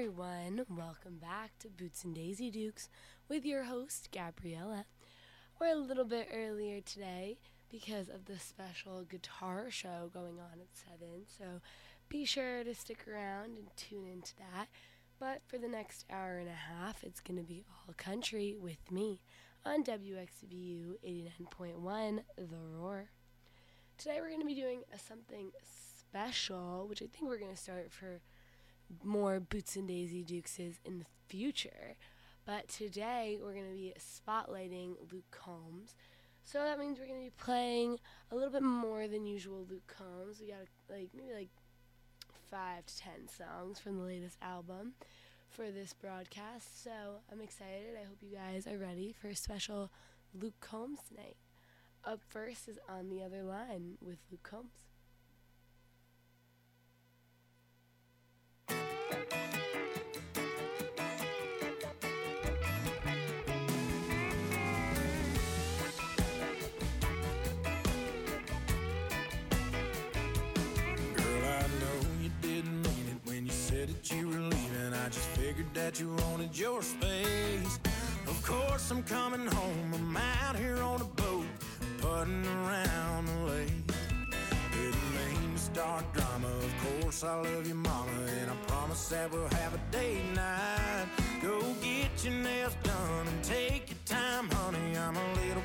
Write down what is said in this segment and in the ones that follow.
Everyone, welcome back to Boots and Daisy Dukes with your host Gabriella. We're a little bit earlier today because of the special guitar show going on at 7, so be sure to stick around and tune into that. But for the next hour and a half, it's going to be all country with me on WXVU 89.1 The Roar. Today we're going to be doing a something special, which I think we're going to start for more Boots and Daisy Dukeses in the future. But today we're going to be spotlighting Luke Combs. So that means we're going to be playing a little bit more than usual Luke Combs. We got like maybe like 5 to 10 songs from the latest album for this broadcast. So I'm excited. I hope you guys are ready for a special Luke Combs tonight. Up first is On the Other Line with Luke Combs. Just figured that you wanted your space. Of course, I'm coming home. I'm out here on a boat, putting around the lake. Didn't mean to drama. Of course, I love you, mama, and I promise that we'll have a date night. Go get your nails done and take your time, honey. I'm a little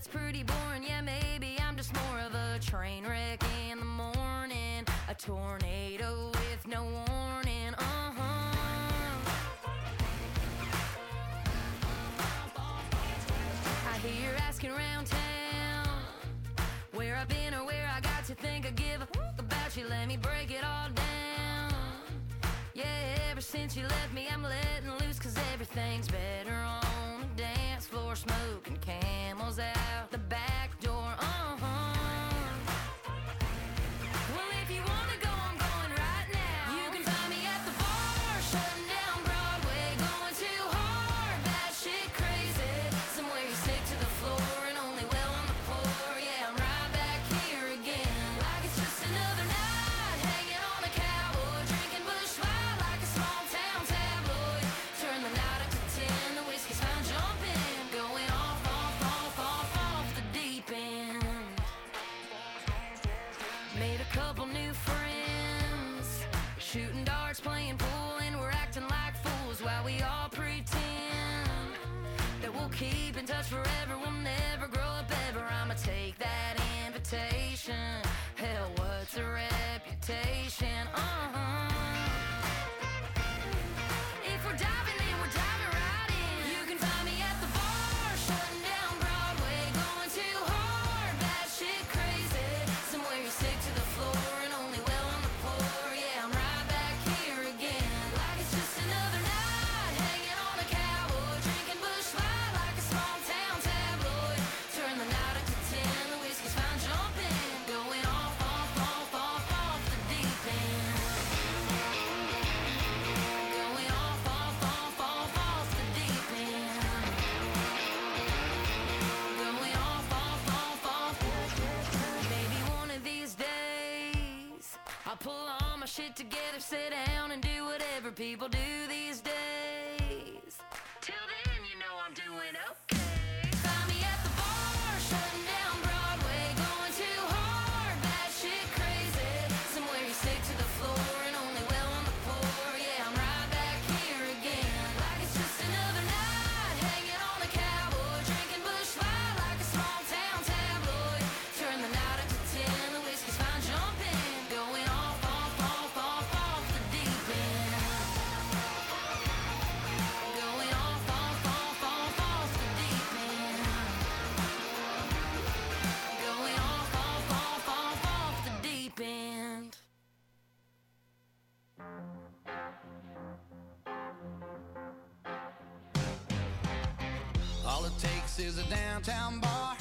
That's pretty shooting pull all my shit together, sit down and do whatever people do. is a downtown bar.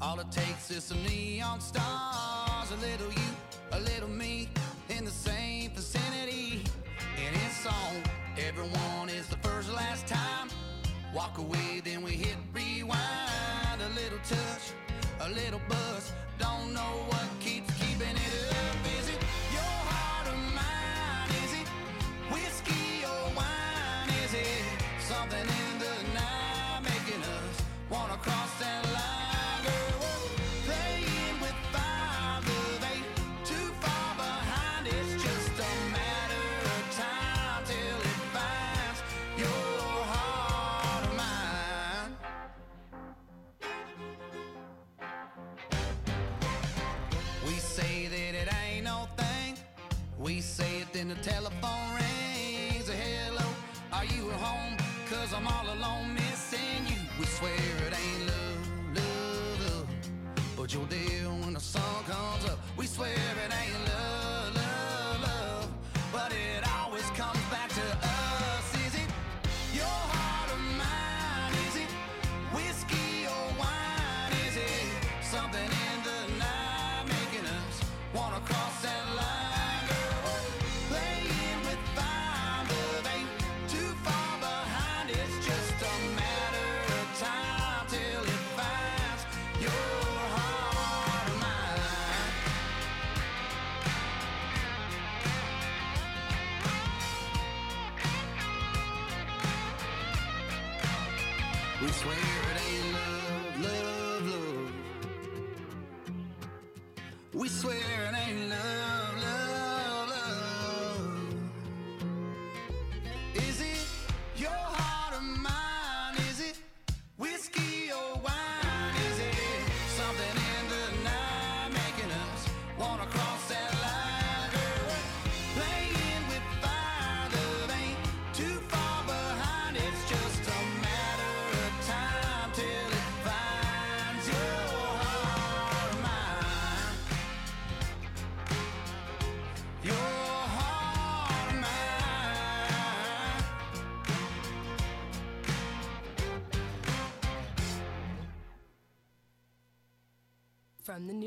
All it takes is some neon stars, a little you, a little me, in the same vicinity. And it's on, everyone is the first last time. Walk away, then we hit rewind, a little touch, a little buzz.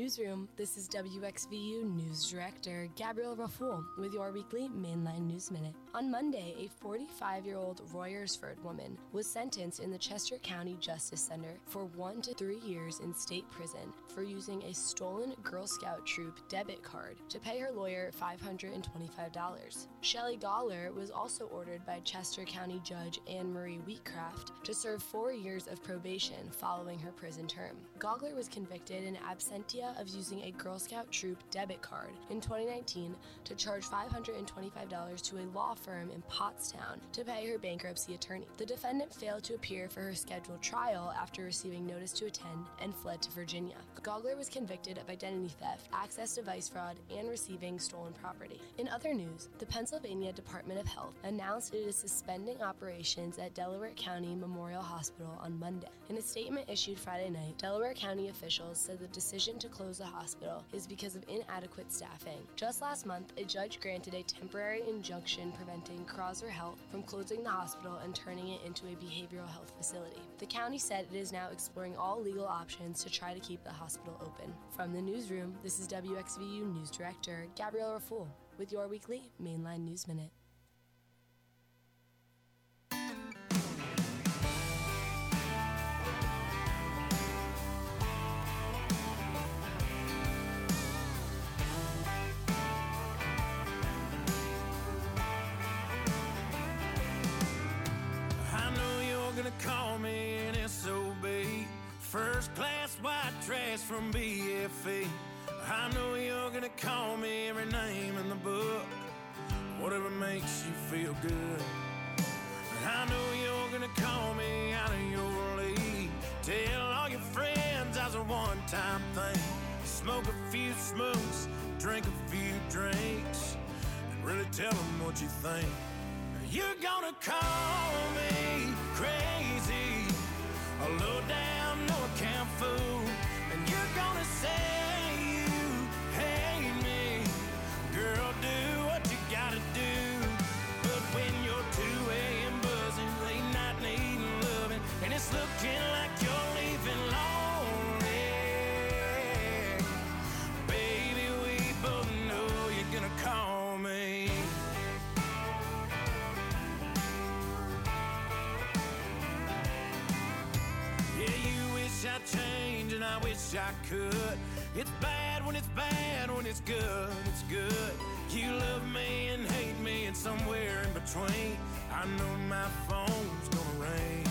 newsroom. This is WXVU News Director Gabrielle Raffoul with your weekly Mainline News Minute. On Monday, a 45 year old Royersford woman was sentenced in the Chester County Justice Center for one to three years in state prison for using a stolen Girl Scout troop debit card to pay her lawyer $525. Shelly Gawler was also ordered by Chester County Judge Anne Marie Wheatcraft to serve four years of probation following her prison term. Gawler was convicted in absentia of using a Girl Scout troop debit card in 2019 to charge $525 to a law firm in Pottstown to pay her bankruptcy attorney. The defendant failed to appear for her scheduled trial after receiving notice to attend and fled to Virginia. Gogler was convicted of identity theft, access device fraud, and receiving stolen property. In other news, the Pennsylvania Department of Health announced it is suspending operations at Delaware County Memorial Hospital on Monday. In a statement issued Friday night, Delaware County officials said the decision to close the hospital is because of inadequate staffing. Just last month, a judge granted a temporary injunction preventing Crozer Health from closing the hospital and turning it into a behavioral health facility. The county said it is now exploring all legal options to try to keep the hospital open. From the newsroom, this is WXVU News Director Gabrielle Raffoul with your weekly Mainline News Minute. From BFE. I know you're gonna call me every name in the book. Whatever makes you feel good. And I know you're gonna call me out of your league. Tell all your friends I a one time thing. Smoke a few smokes, drink a few drinks, and really tell them what you think. You're gonna call me crazy, a low down, no account fool, bad when it's good, it's good. You love me and hate me, and somewhere in between, I know my phone's gonna ring.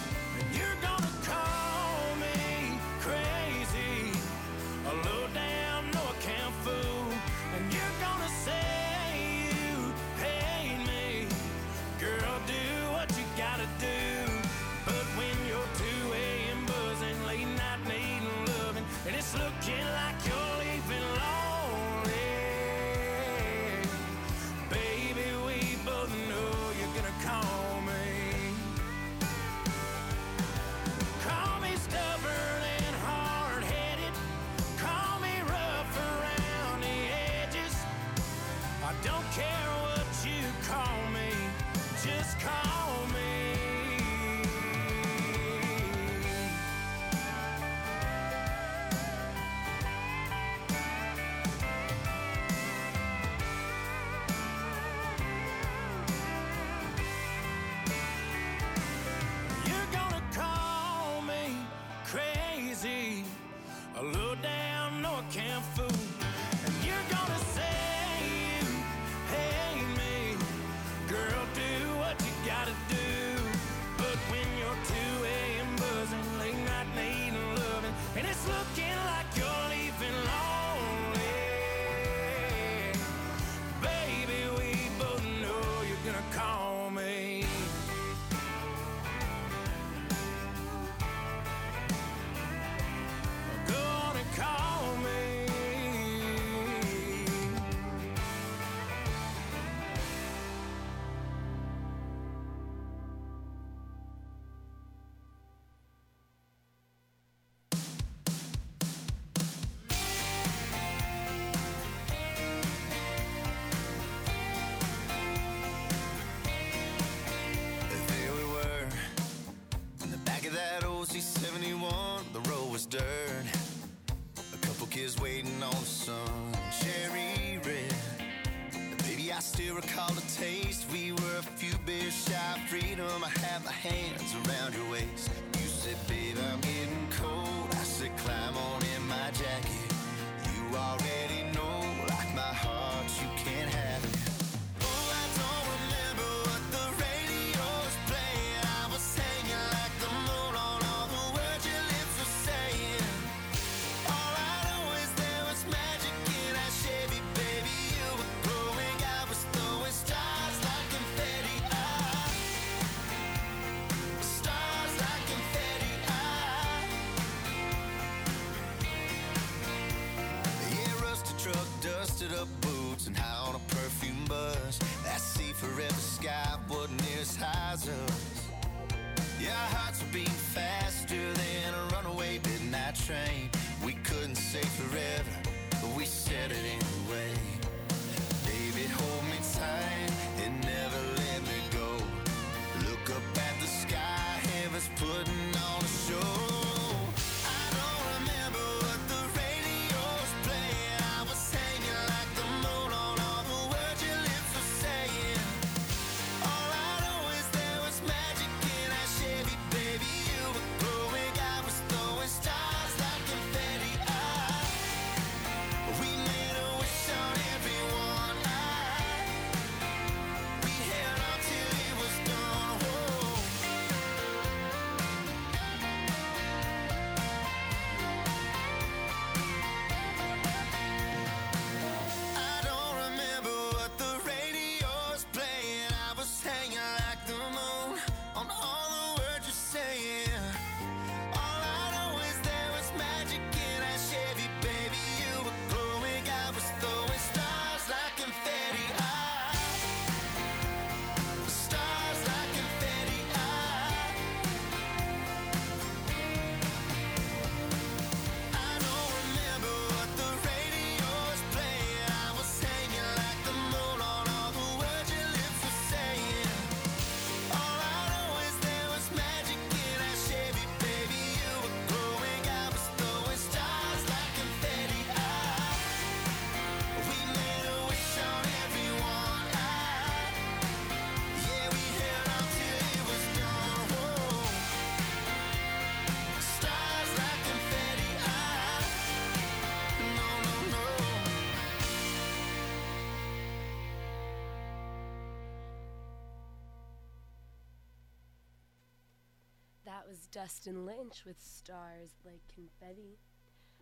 Dustin Lynch with Stars Like Confetti.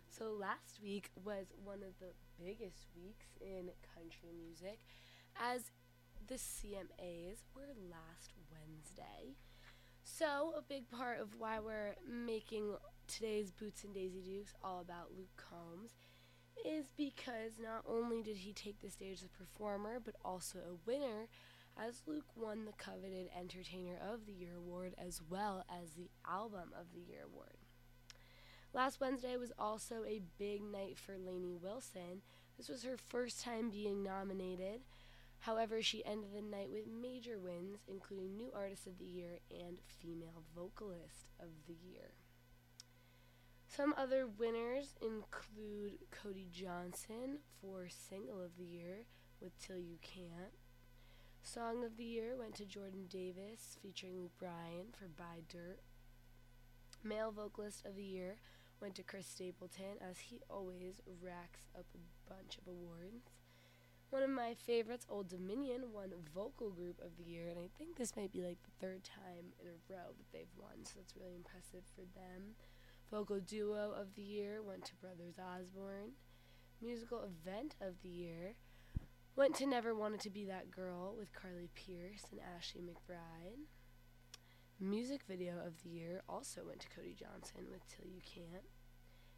So last week was one of the biggest weeks in country music as the CMAs were last Wednesday. So, a big part of why we're making today's Boots and Daisy Dukes all about Luke Combs is because not only did he take the stage as a performer, but also a winner, as Luke won the coveted Entertainer of the Year award as well as the Album of the Year award. Last Wednesday was also a big night for Lainey Wilson. This was her first time being nominated. However, she ended the night with major wins, including New Artist of the Year and Female Vocalist of the Year. Some other winners include Cody Johnson for Single of the Year with Till You Can't. Song of the Year went to Jordan Davis featuring Luke Bryan for Buy Dirt. Male Vocalist of the Year went to Chris Stapleton as he always racks up a bunch of awards. One of my favorites, Old Dominion, won Vocal Group of the Year, and I think this might be like the third time in a row that they've won, so that's really impressive for them. Vocal Duo of the Year went to Brothers Osborne. Musical Event of the Year went to Never Wanted to Be That Girl with Carly Pearce and Ashley McBryde. Music Video of the Year also went to Cody Johnson with Till You Can't.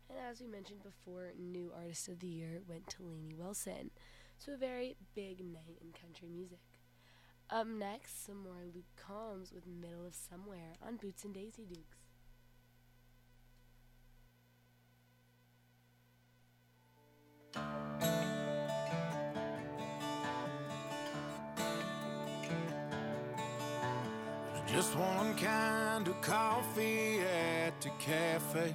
And as we mentioned before, New Artist of the Year went to Lainey Wilson. So a very big night in country music. Up next, some more Luke Combs with Middle of Somewhere on Boots and Daisy Dukes. Just one kind of coffee at the cafe.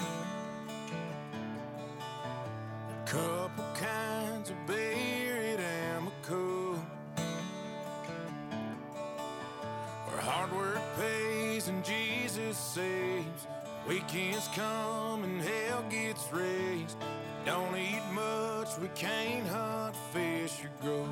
A couple kinds of beer at Amoco. Where hard work pays and Jesus saves. Weekends come and hell gets raised. Don't eat much, we can't hunt, fish, or grow.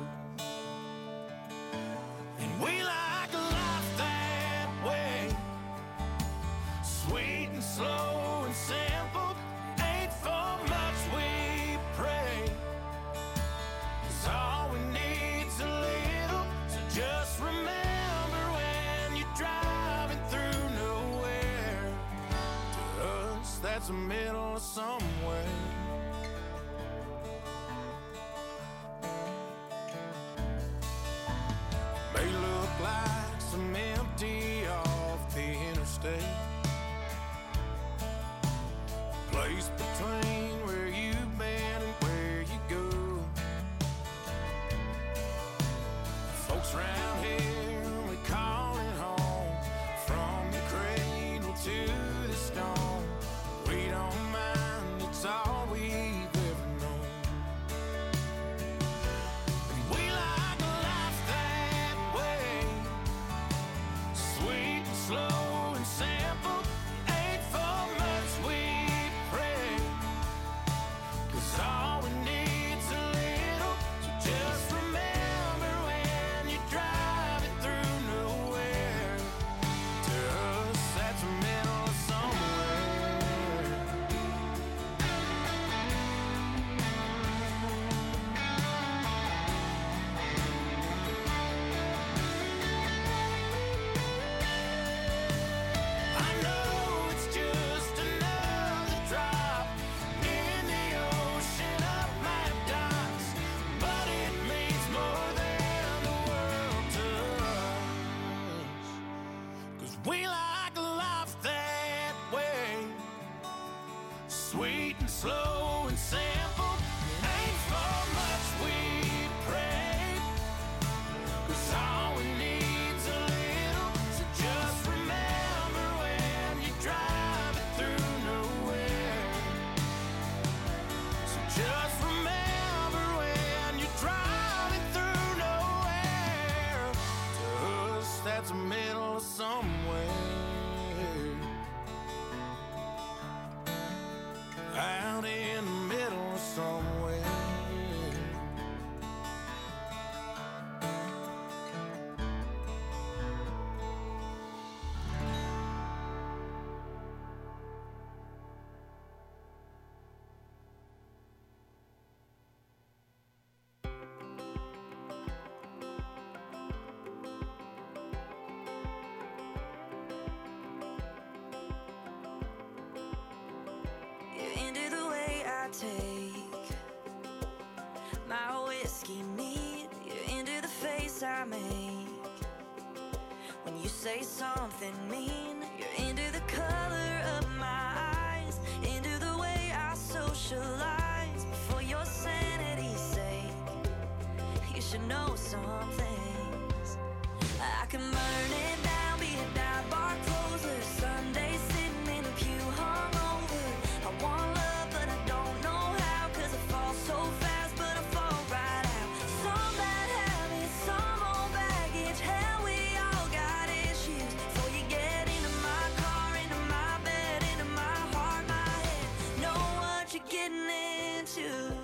take my whiskey neat you into the face I make. When you say something mean you're into the color of my eyes. Into the way I socialize. For your sanity's sake you should know something. do.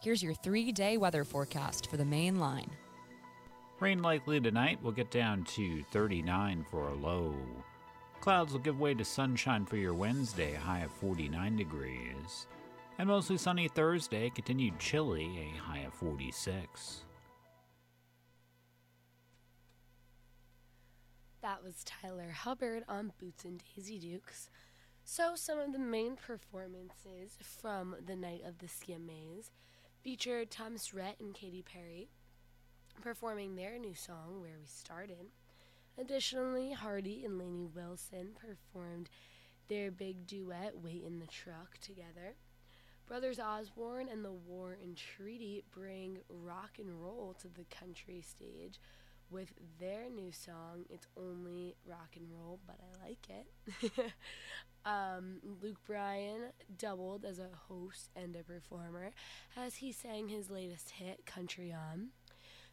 Here's your three day weather forecast for the main line. Rain likely tonight will get down to 39 for a low. Clouds will give way to sunshine for your Wednesday, high of 49 degrees. And mostly sunny Thursday, continued chilly, a high of 46. That was Tyler Hubbard on Boots and Daisy Dukes. So, some of the main performances from the night of the Maze featured Thomas Rhett and Katy Perry performing their new song, Where We Started. Additionally, Hardy and Lainey Wilson performed their big duet, Wait in the Truck, together. Brothers Osborne and the War and Treaty bring rock and roll to the country stage with their new song, It's Only Rock and Roll, but I like it. um, Luke Bryan doubled as a host and a performer as he sang his latest hit, Country On.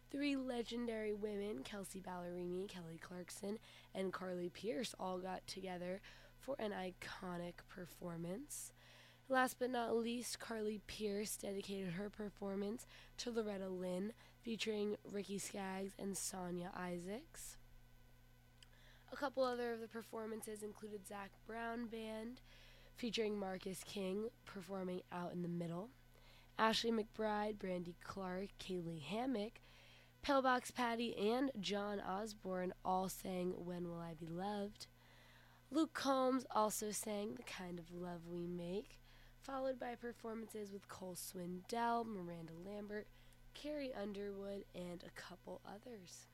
Three legendary women, Kelsea Ballerini, Kelly Clarkson, and Carly Pearce, all got together for an iconic performance. Last but not least, Carly Pearce dedicated her performance to Loretta Lynn, featuring Ricky Skaggs and Sonya Isaacs. A couple other of the performances included Zac Brown Band, featuring Marcus King performing Out in the Middle, Ashley McBryde, Brandy Clark, Caylee Hammack, Pillbox Patti, and John Osborne all sang When Will I Be Loved. Luke Combs also sang The Kind of Love We Make, followed by performances with Cole Swindell, Miranda Lambert, Carrie Underwood, and a couple others.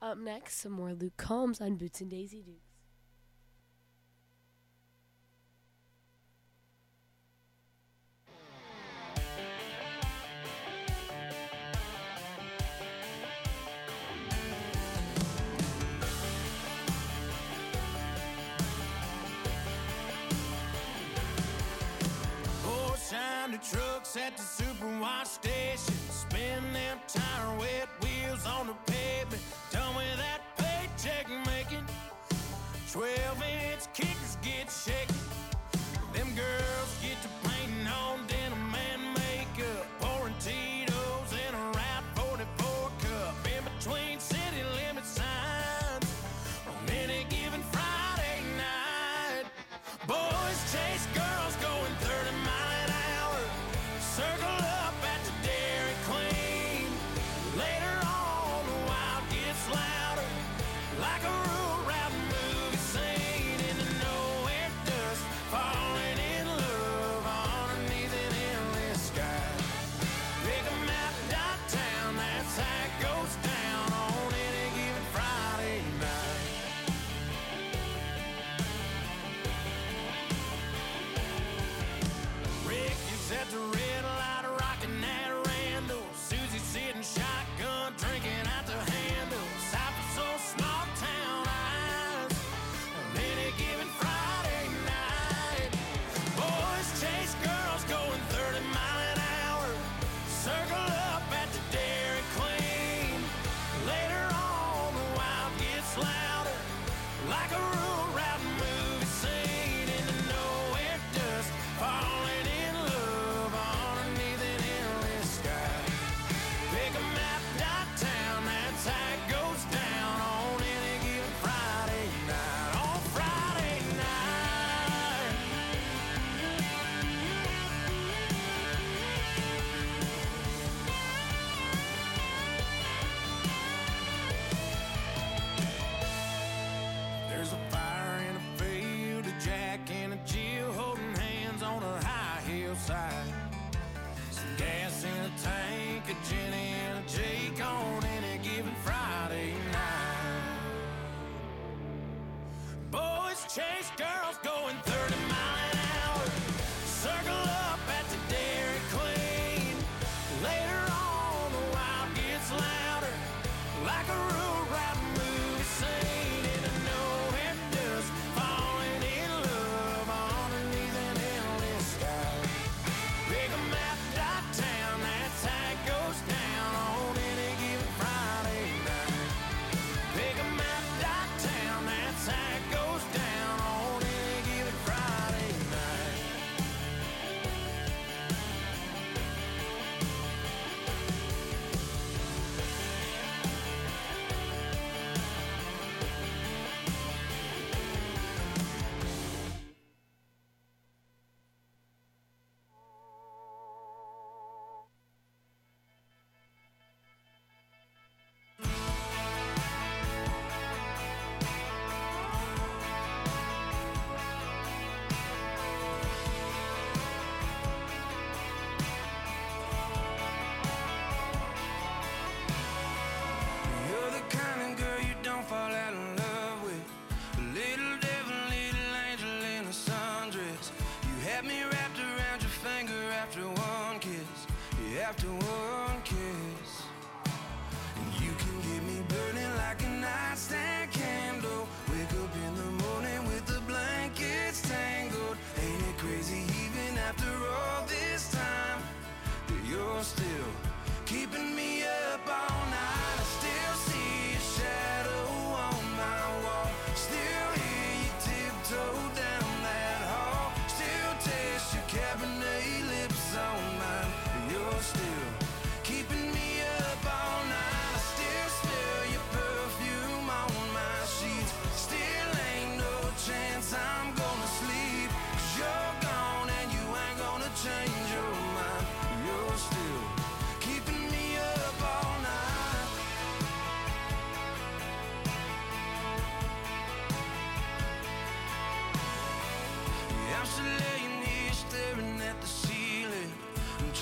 Up next, some more Luke Combs on Boots and Daisy Dukes. Shiny trucks at the superwash station. Spin them tire wet wheels on the pavement. Done with that paycheck making. 12 inch kickers get shaken. Them girls get to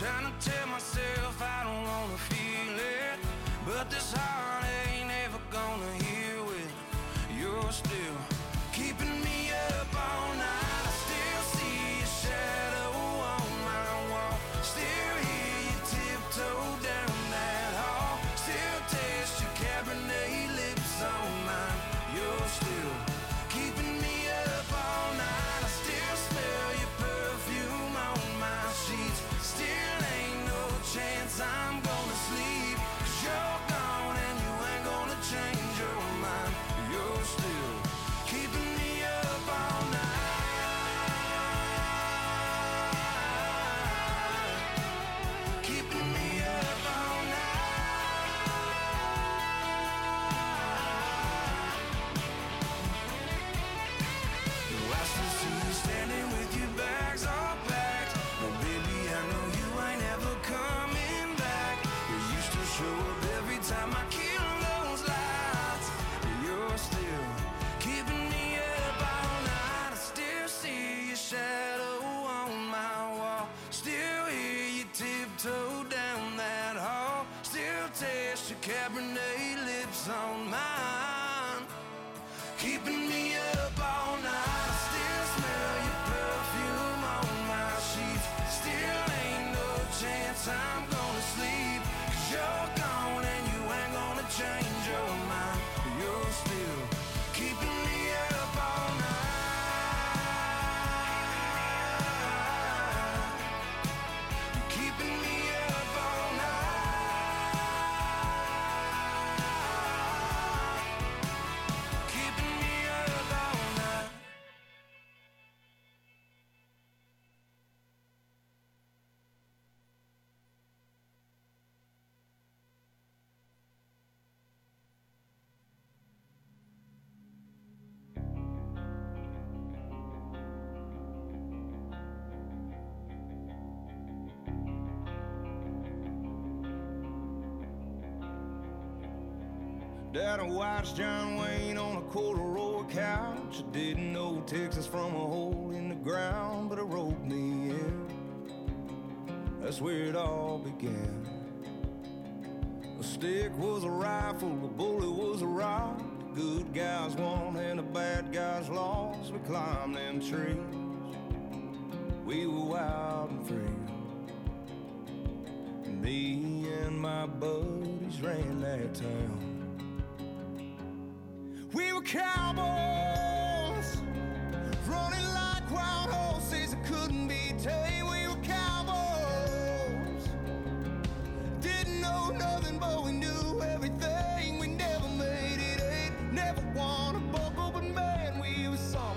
trying Cabernet lips on mine. Keeping me up all night. I still smell your perfume on my sheets. Still ain't no chance I'm gonna sleep. Cause you're gone and you ain't gonna change your And watched John Wayne on a corduroy couch. I didn't know Texas from a hole in the ground, but it roped me in. That's where it all began. A stick was a rifle, a bullet was a rock. The good guys won and the bad guys lost. We climbed them trees. We were wild and free. Me and my buddies ran that town. Were cowboys, running like wild horses that couldn't be tamed. We were cowboys, didn't know nothing, but we knew everything. We never made it eight, never won a buckle, but man, we was something.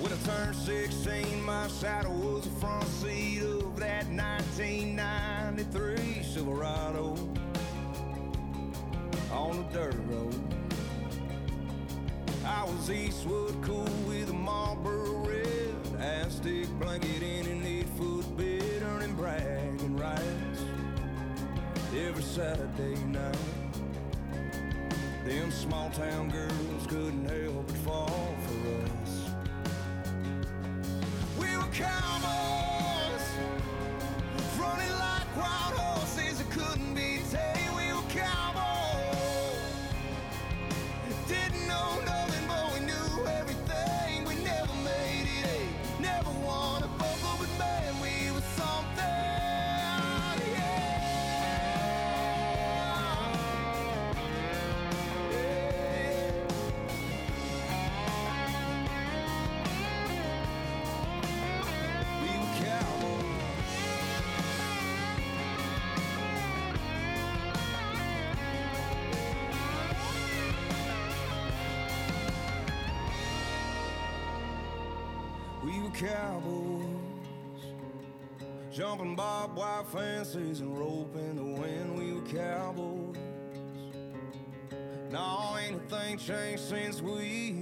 When I turned 16, my saddle was the front seat that 1993 Silverado on the dirt road. I was Eastwood cool with a Marlboro red, Aztec blanket in an eight foot bed, earning bragging rights every Saturday night. Them small town girls cowboys, jumping barbed wire fences and roping the wind. We were cowboys. No, ain't a thing changed since we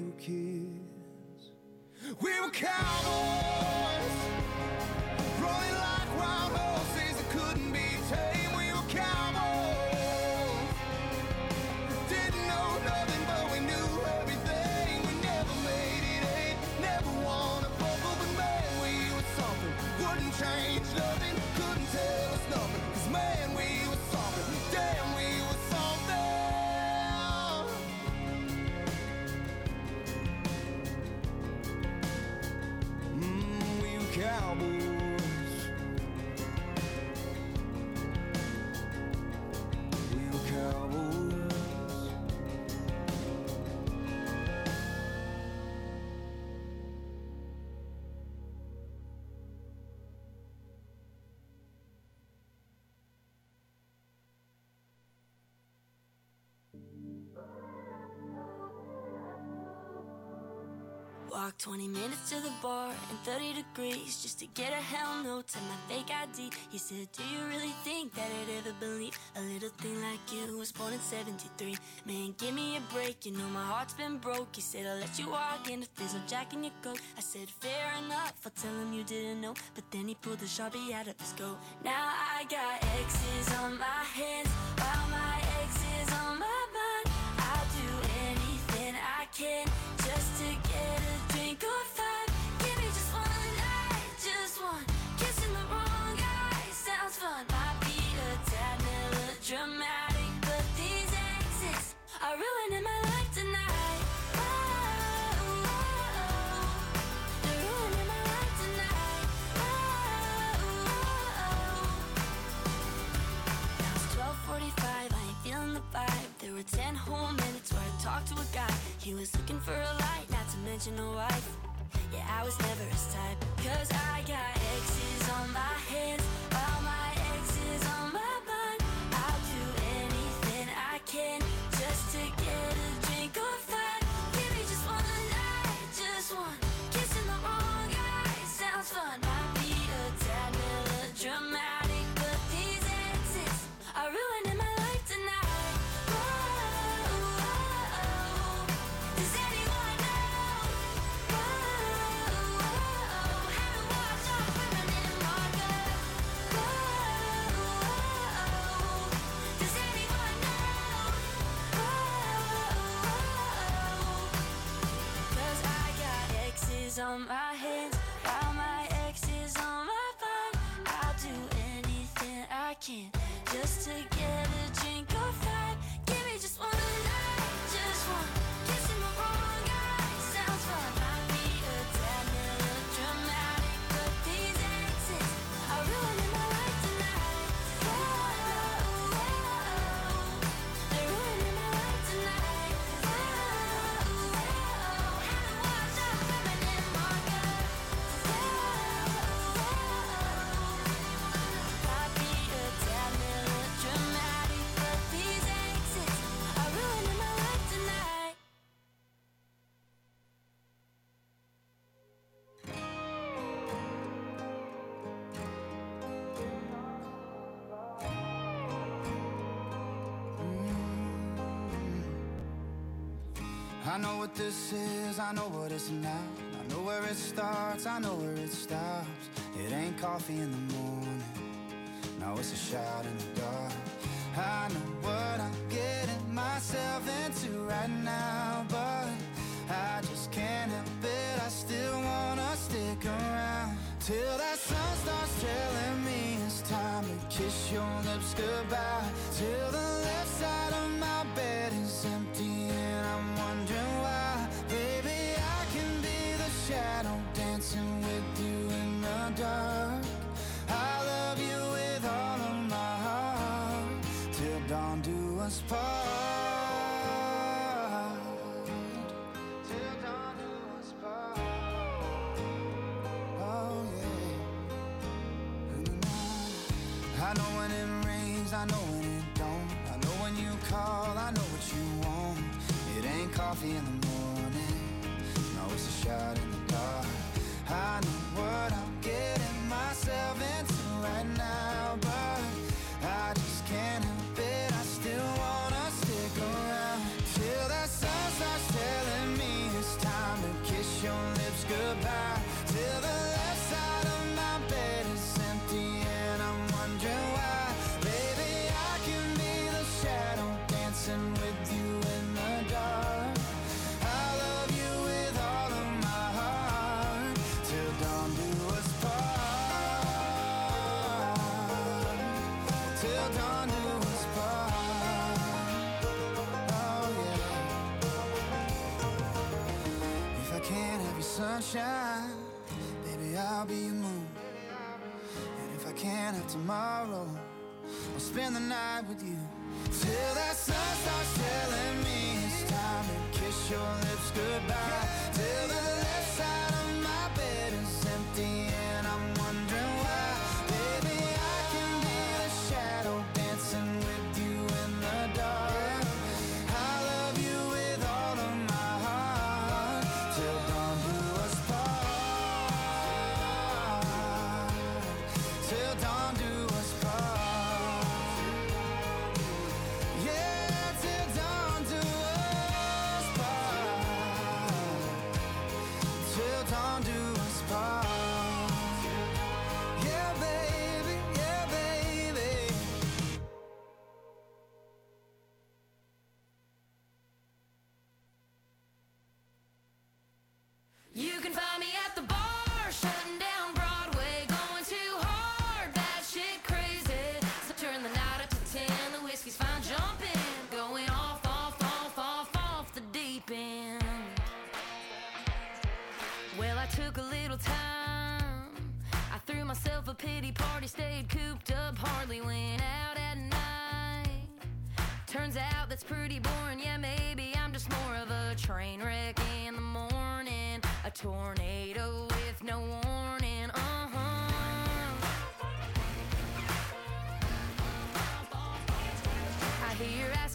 Walk 20 minutes to the bar and 30 degrees just to get a hell no to my fake ID. He said, Do you really think that I'd ever believe a little thing like you was born in 73? Man, give me a break, you know my heart's been broke. He said, I'll let you walk in if there's no jack in your coat. I said, Fair enough, I'll tell him you didn't know. But then he pulled the sharpie out of his coat. Now I got X's on my hands while my ex is on my mind. I'll do anything I can There were 10 whole minutes where I talked to a guy. He was looking for a light, not to mention a wife. Yeah, I was never his type. Cause I got on my hands while my on my mind. I'll do anything I can on my hands while my ex is on my mind. I'll do anything I can just to what this is, I know what it's not. I know where it starts, I know where it stops. It ain't coffee in the morning, no, it's a shot in the dark. I know what I'm getting myself into right now, but I just can't help it. I still wanna stick around till that sun starts telling me it's time to kiss your lips goodbye. Till the time with you.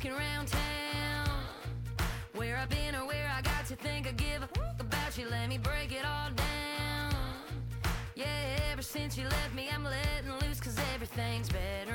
walking around town. Where I've been or where I got to think I give a fuck about you. Let me break it all down. Yeah, ever since you left me, I'm letting loose, cause everything's better.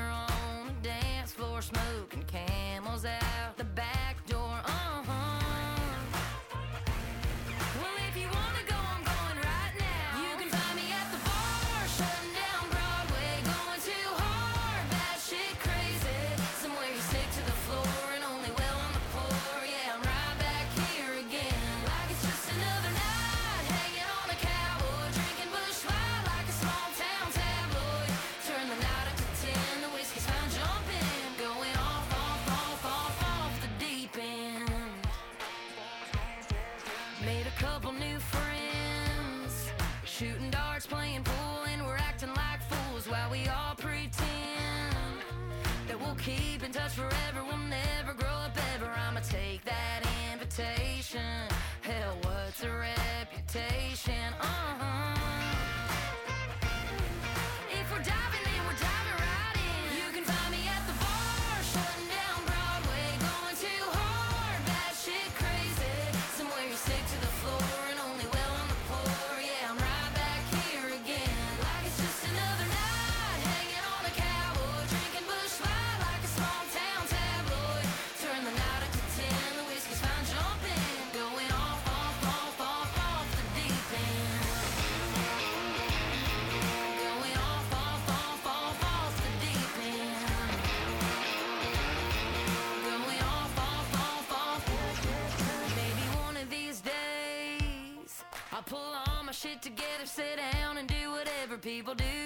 shit together, sit down and do whatever people do.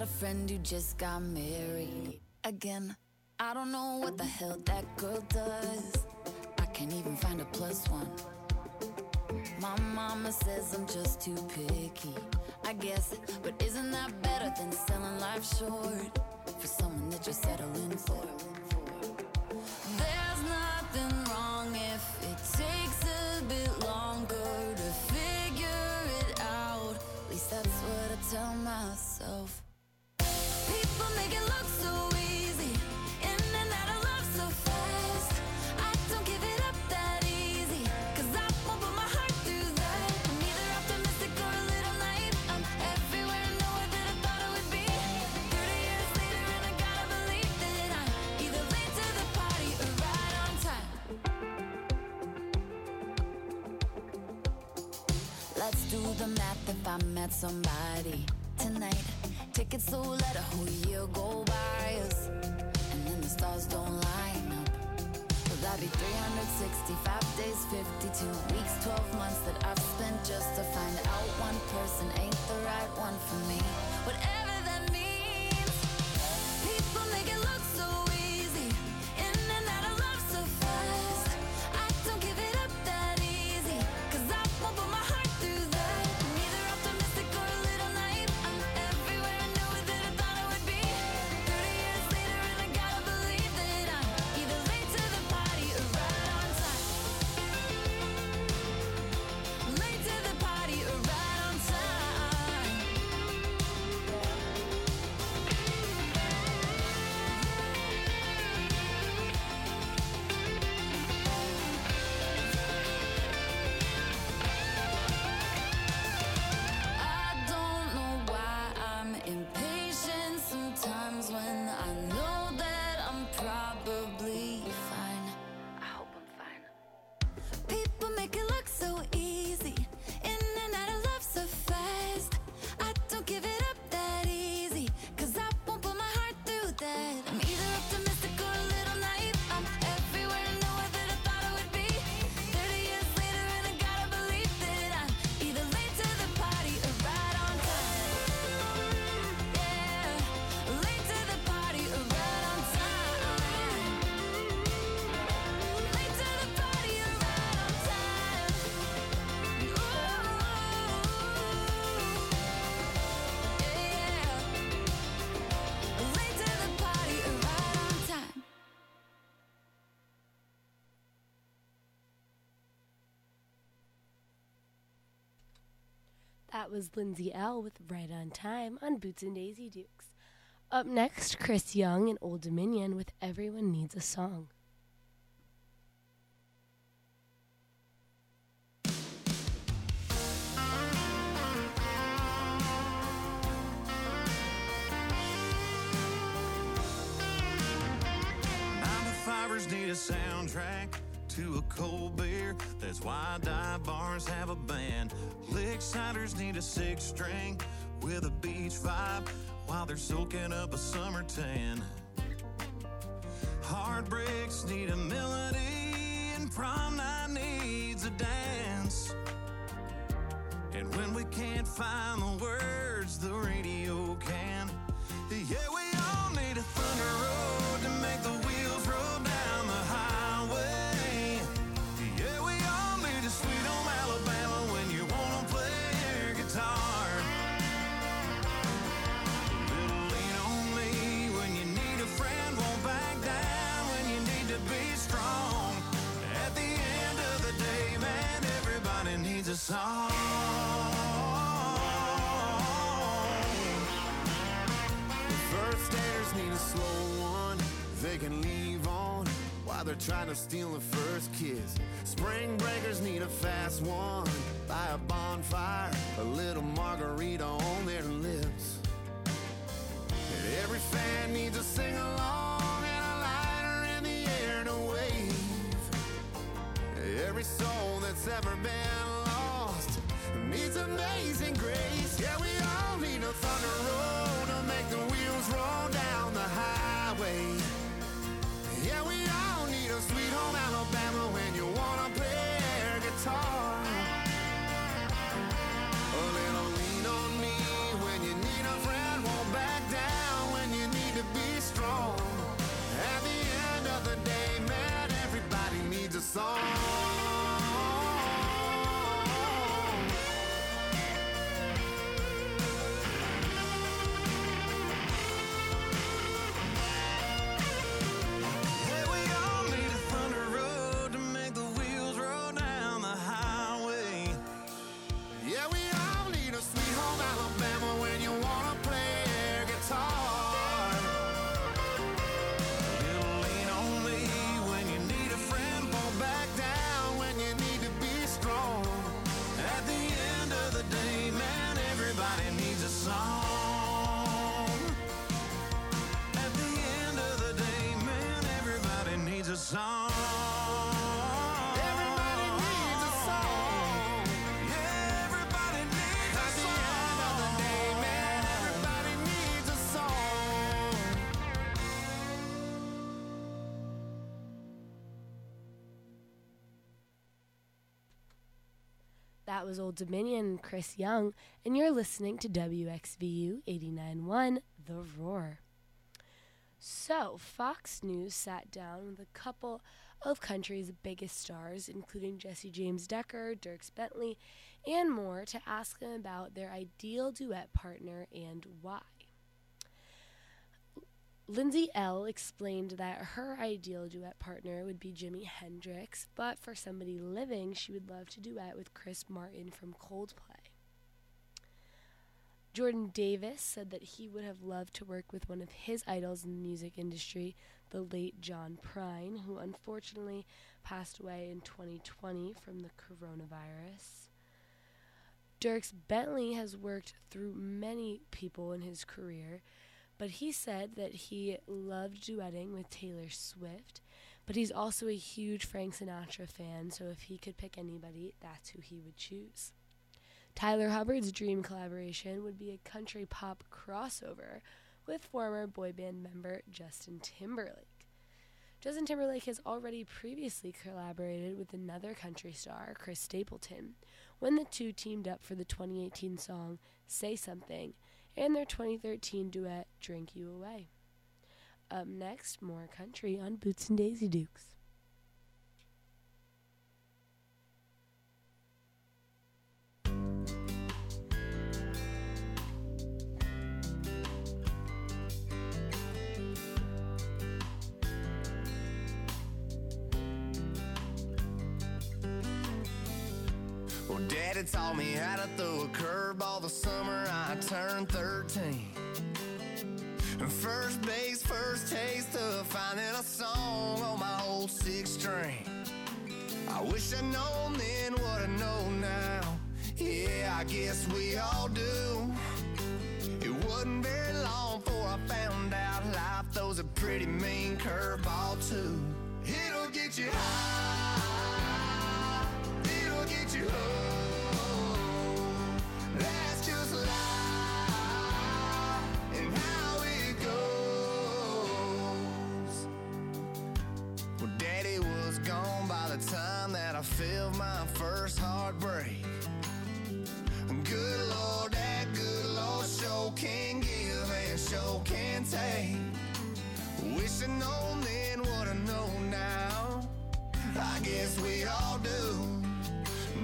got a friend who just got married again. I don't know what the hell that girl does. I can't even find a plus one. My mama says I'm just too picky, I guess. But isn't that better than selling life short for someone that you're settling for? Was Lindsay Ell with Right on Time on Boots and Daisy Dukes. Up next, Chris Young and Old Dominion with Everyone Needs a Song. Need a soundtrack to a cold beer. That's why dive bars have a band. Licksiders need a six string with a beach vibe while they're soaking up a summer tan. Heartbreaks need a melody, and prom night needs a dance. And when we can't find the words, the radio can. Yeah, song. First daters need a slow one they can leave on while they're trying to steal the first kiss. Spring breakers need a fast one by a bonfire, a little margarita on their lips. And every fan needs a sing along and a lighter in the air to wave. Every soul that's ever been needs amazing grace. Yeah, we all need a thunder road to make the wheels roll down the highway. Yeah, we all need a sweet home Alabama when you wanna play guitar. Was Old Dominion Chris Young, and you're listening to WXVU 89.1 The Roar. So, Fox News sat down with a couple of country's biggest stars, including Jessie James Decker, Dierks Bentley, and more, to ask them about their ideal duet partner and why. Lindsay Ell explained that her ideal duet partner would be Jimi Hendrix, but for somebody living, she would love to duet with Chris Martin from Coldplay. Jordan Davis said that he would have loved to work with one of his idols in the music industry, the late John Prine, who unfortunately passed away in 2020 from the coronavirus. Dierks Bentley has worked through many people in his career, but he said that he loved duetting with Taylor Swift, but he's also a huge Frank Sinatra fan, so if he could pick anybody, that's who he would choose. Tyler Hubbard's dream collaboration would be a country pop crossover with former boy band member Justin Timberlake. Justin Timberlake has already previously collaborated with another country star, Chris Stapleton, when the two teamed up for the 2018 song Say Something and their 2013 duet Drink You Away. Up next, more country on Boots and Daisy Dukes. Well, Daddy taught me how to throw a curveball the summer I turned 13. First base, first taste of finding a song on my old six string. I wish I'd known then what I know now. Yeah, I guess we all do. It wasn't very long before I found out life throws a pretty mean curveball too. It'll get you high, I felt my first heartbreak. Good Lord, that good Lord sure can give and sure can take. Then what I know now. I guess we all do.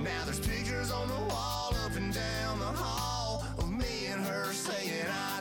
Now there's pictures on the wall up and down the hall of me and her saying I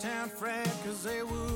Town friend, cause they would.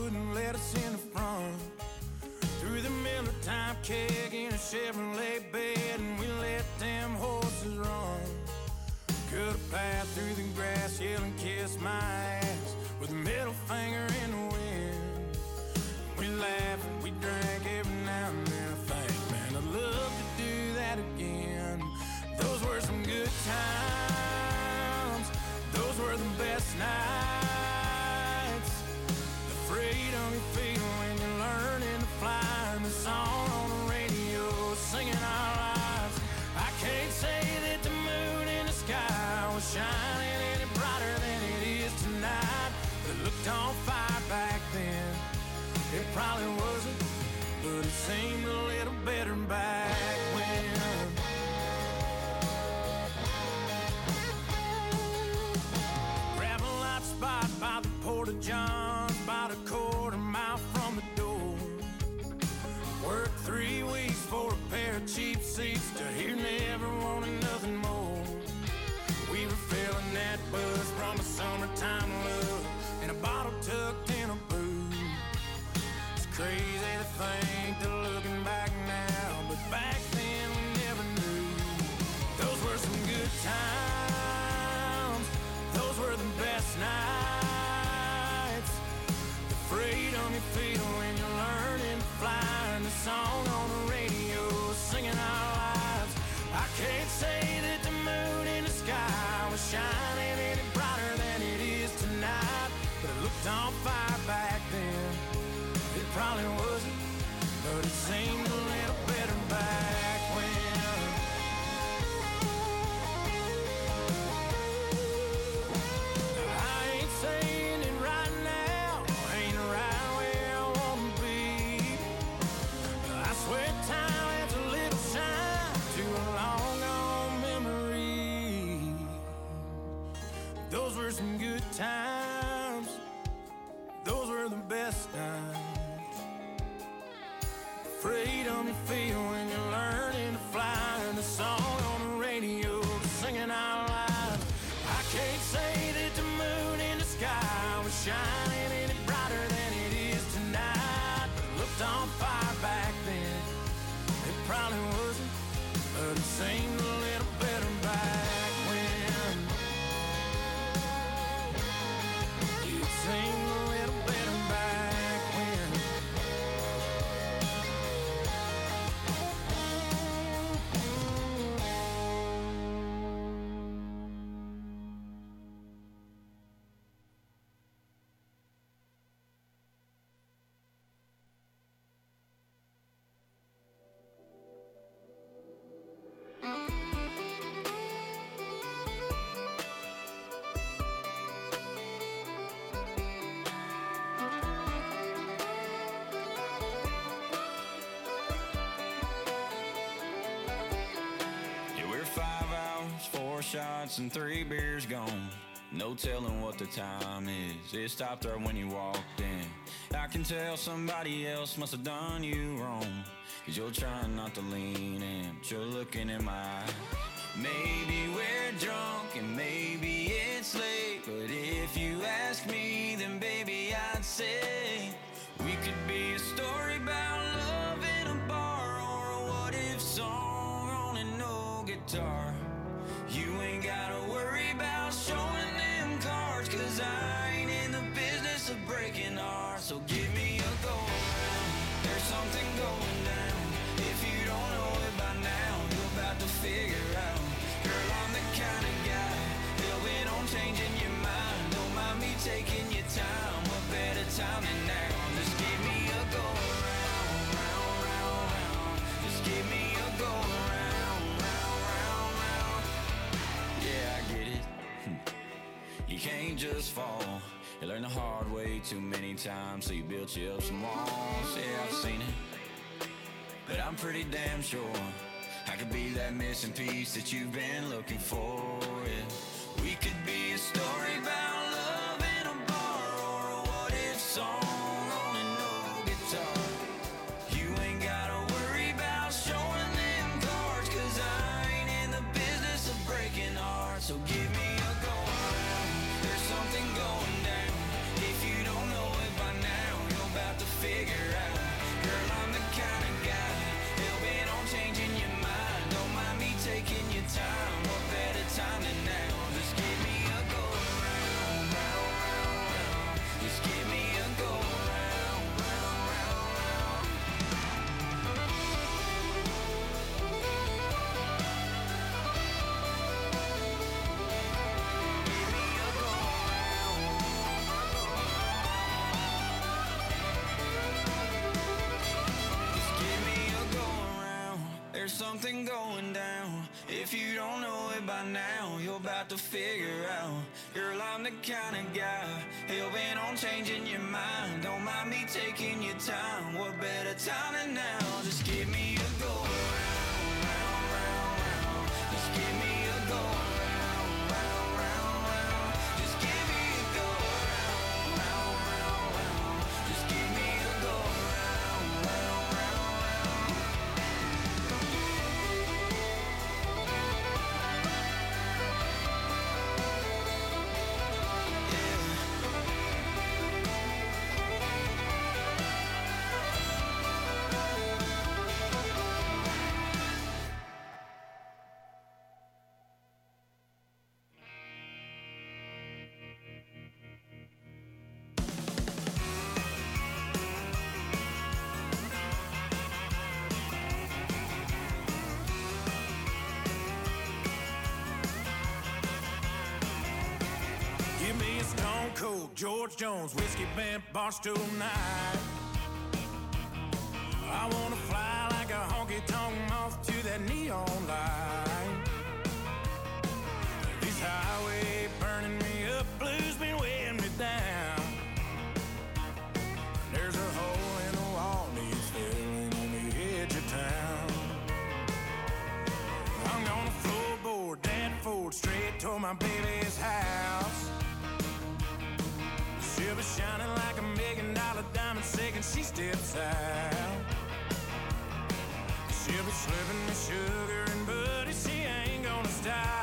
you feel when you're learning to fly? And the song on the radio singing our lives. I can't say that the moon in the sky will shine. telling what the time is. It stopped her when you walked in. I can tell somebody else must have done you wrong. Cause you're trying not to lean in, but you're looking in my eyes. Maybe we're drunk and maybe it's late. But if you ask me, then baby, I'd say we could be a story about love in a bar or a what if song on an old guitar. You ain't gotta worry about showing design in the business of breaking hearts. So give too many times, so you built you up some walls. Yeah, I've seen it, but I'm pretty damn sure I could be that missing piece that you've been looking for. Yeah. George Jones whiskey bent barstool night. I wanna fly like a honky tonk moth to that neon light. This highway burning me up, blues been weighing me down. There's a hole in the wall needs filling on the edge of town. I'm gonna floorboard that Ford straight to my baby's house. Be shining like a million dollar diamond second she steps out. She'll be slipping me sugar and buddy, she ain't gonna stop.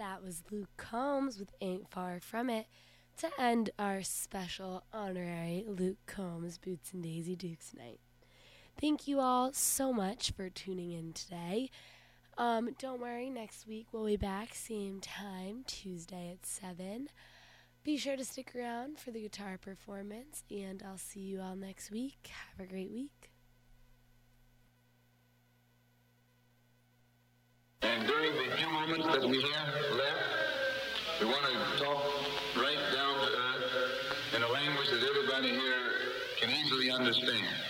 That was Luke Combs with Ain't Far From It to end our special honorary Luke Combs Boots and Daisy Dukes night. Thank you all so much for tuning in today. Um, don't worry, next week we'll be back, same time, Tuesday at 7. Be sure to stick around for the guitar performance, and I'll see you all next week. Have a great week. And during the few moments that we have left, we want to talk right down to earth in a language that everybody here can easily understand.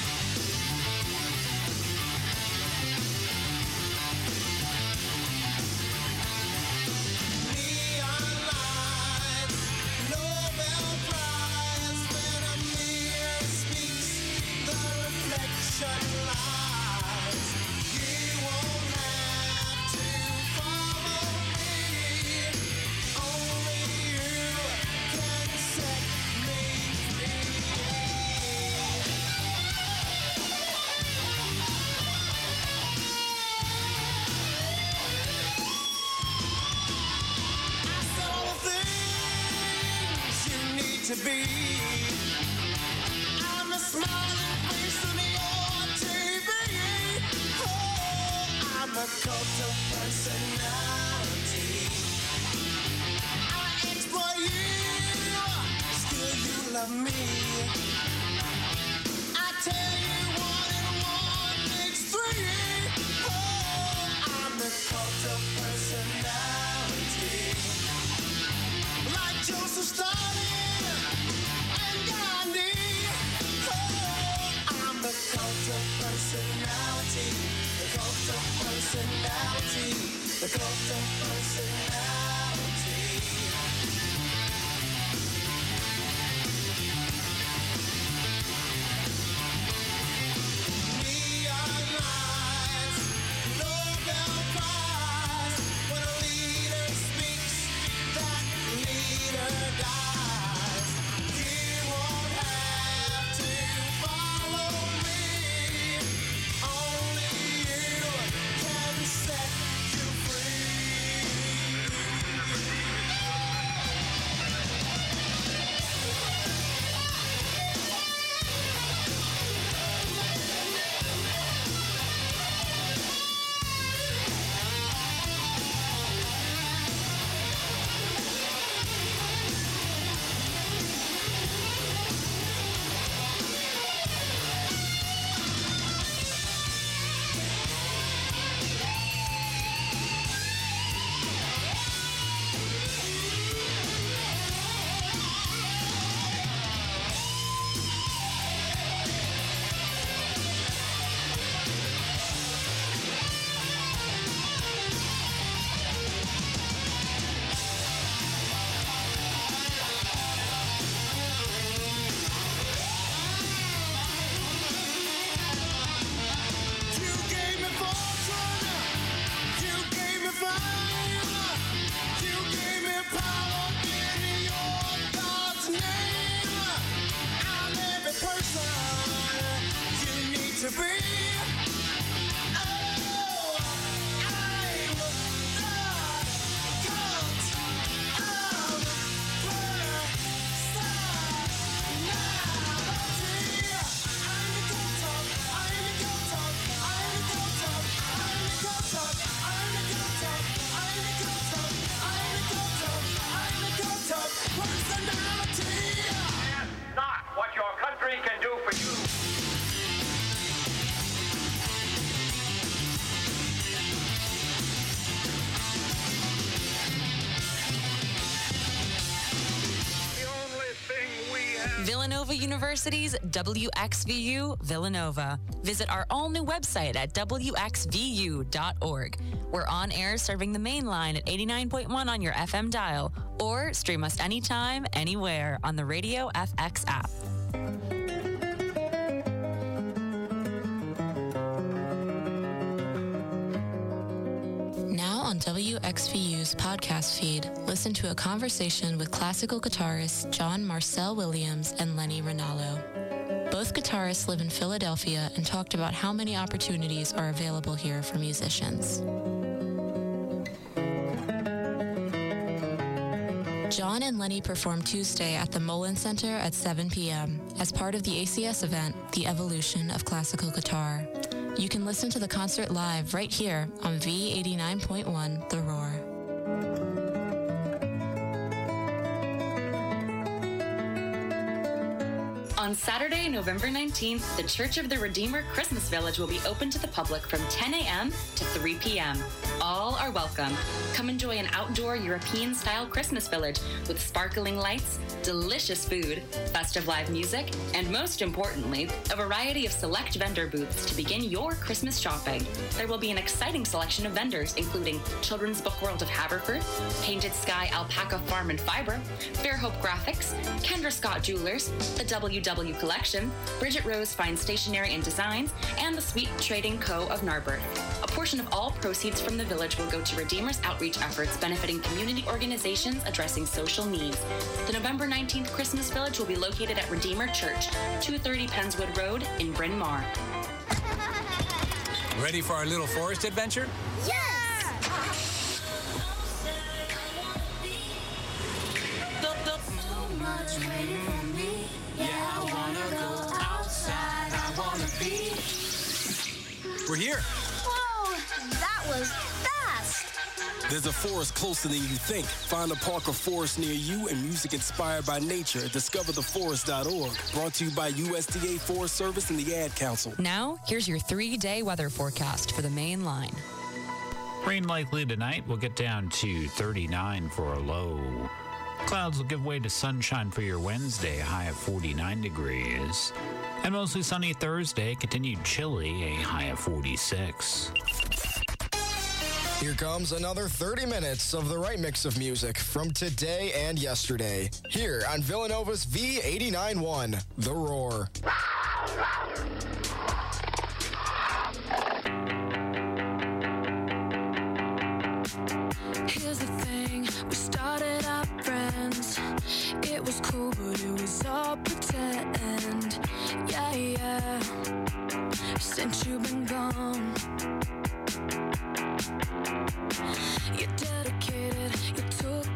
helicopter University's WXVU Villanova. Visit our all new website at WXVU.org. We're on air serving the main line at 89.1 on your FM dial, or stream us anytime, anywhere on the Radio FX app. WXVU's podcast feed, listen to a conversation with classical guitarists John Marcel Williams and Lenny Rinaldo. Both guitarists live in Philadelphia and talked about how many opportunities are available here for musicians. John and Lenny perform Tuesday at the Mullen Center at 7 p.m. as part of the ACS event, The Evolution of Classical Guitar. You can listen to the concert live right here on V89.1 The Roar. On Saturday, November 19th, the Church of the Redeemer Christmas Village will be open to the public from 10 a.m. to 3 p.m. All are welcome. Come enjoy an outdoor European style Christmas village with sparkling lights, delicious food, festive live music, and most importantly, a variety of select vendor booths to begin your Christmas shopping. There will be an exciting selection of vendors, including Children's Book World of Haverford, Painted Sky Alpaca Farm and Fiber, Fairhope Graphics, Kendra Scott Jewelers, the WW Collection, Bridget Rose Fine Stationery and Designs, and the Sweet Trading Co. of Narberth. A portion of all proceeds from the village will go to Redeemer's outreach efforts benefiting community organizations addressing social needs. The November 19th Christmas Village will be located at Redeemer Church, 230 Pennswood Road in Bryn Mawr. Ready for our little forest adventure? We're here. Whoa, that was fast. There's a forest closer than you think. Find a park or forest near you and music inspired by nature at discovertheforest.org. Brought to you by USDA Forest Service and the Ad Council. Now, here's your three day weather forecast for the main line. Rain likely tonight We'll get down to 39 for a low. Clouds will give way to sunshine for your Wednesday, high of 49 degrees. And mostly sunny Thursday, continued chilly, a high of 46. Here comes another 30 minutes of the right mix of music from today and yesterday. Here on Villanova's V89.1, The Roar. Here's the thing, we started out friends. It was cool, but it was all pretend. Yeah, yeah. Since you've been gone, you dedicated, you took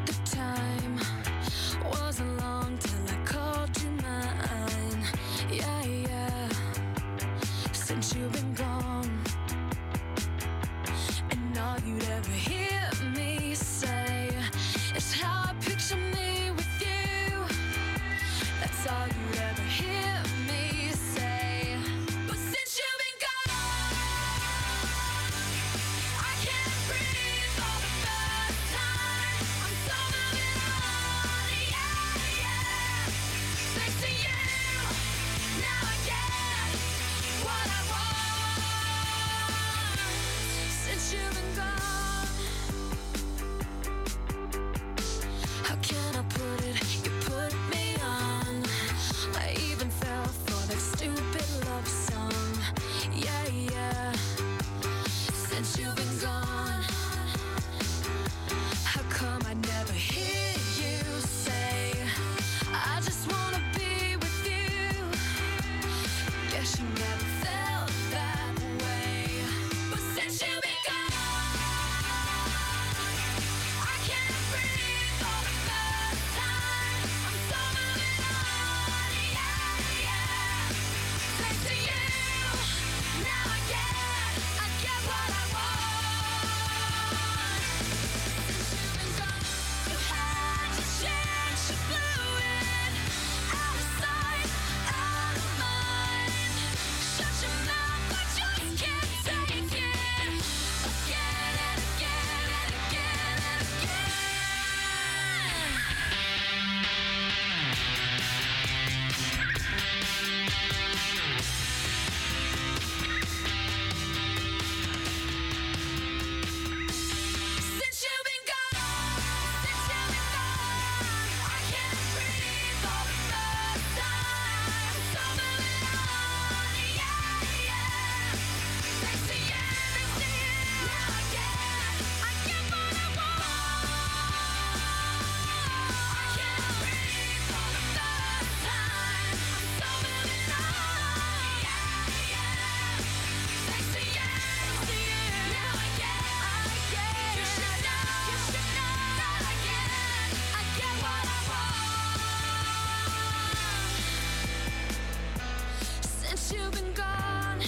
since you've been gone,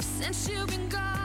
since you've been gone.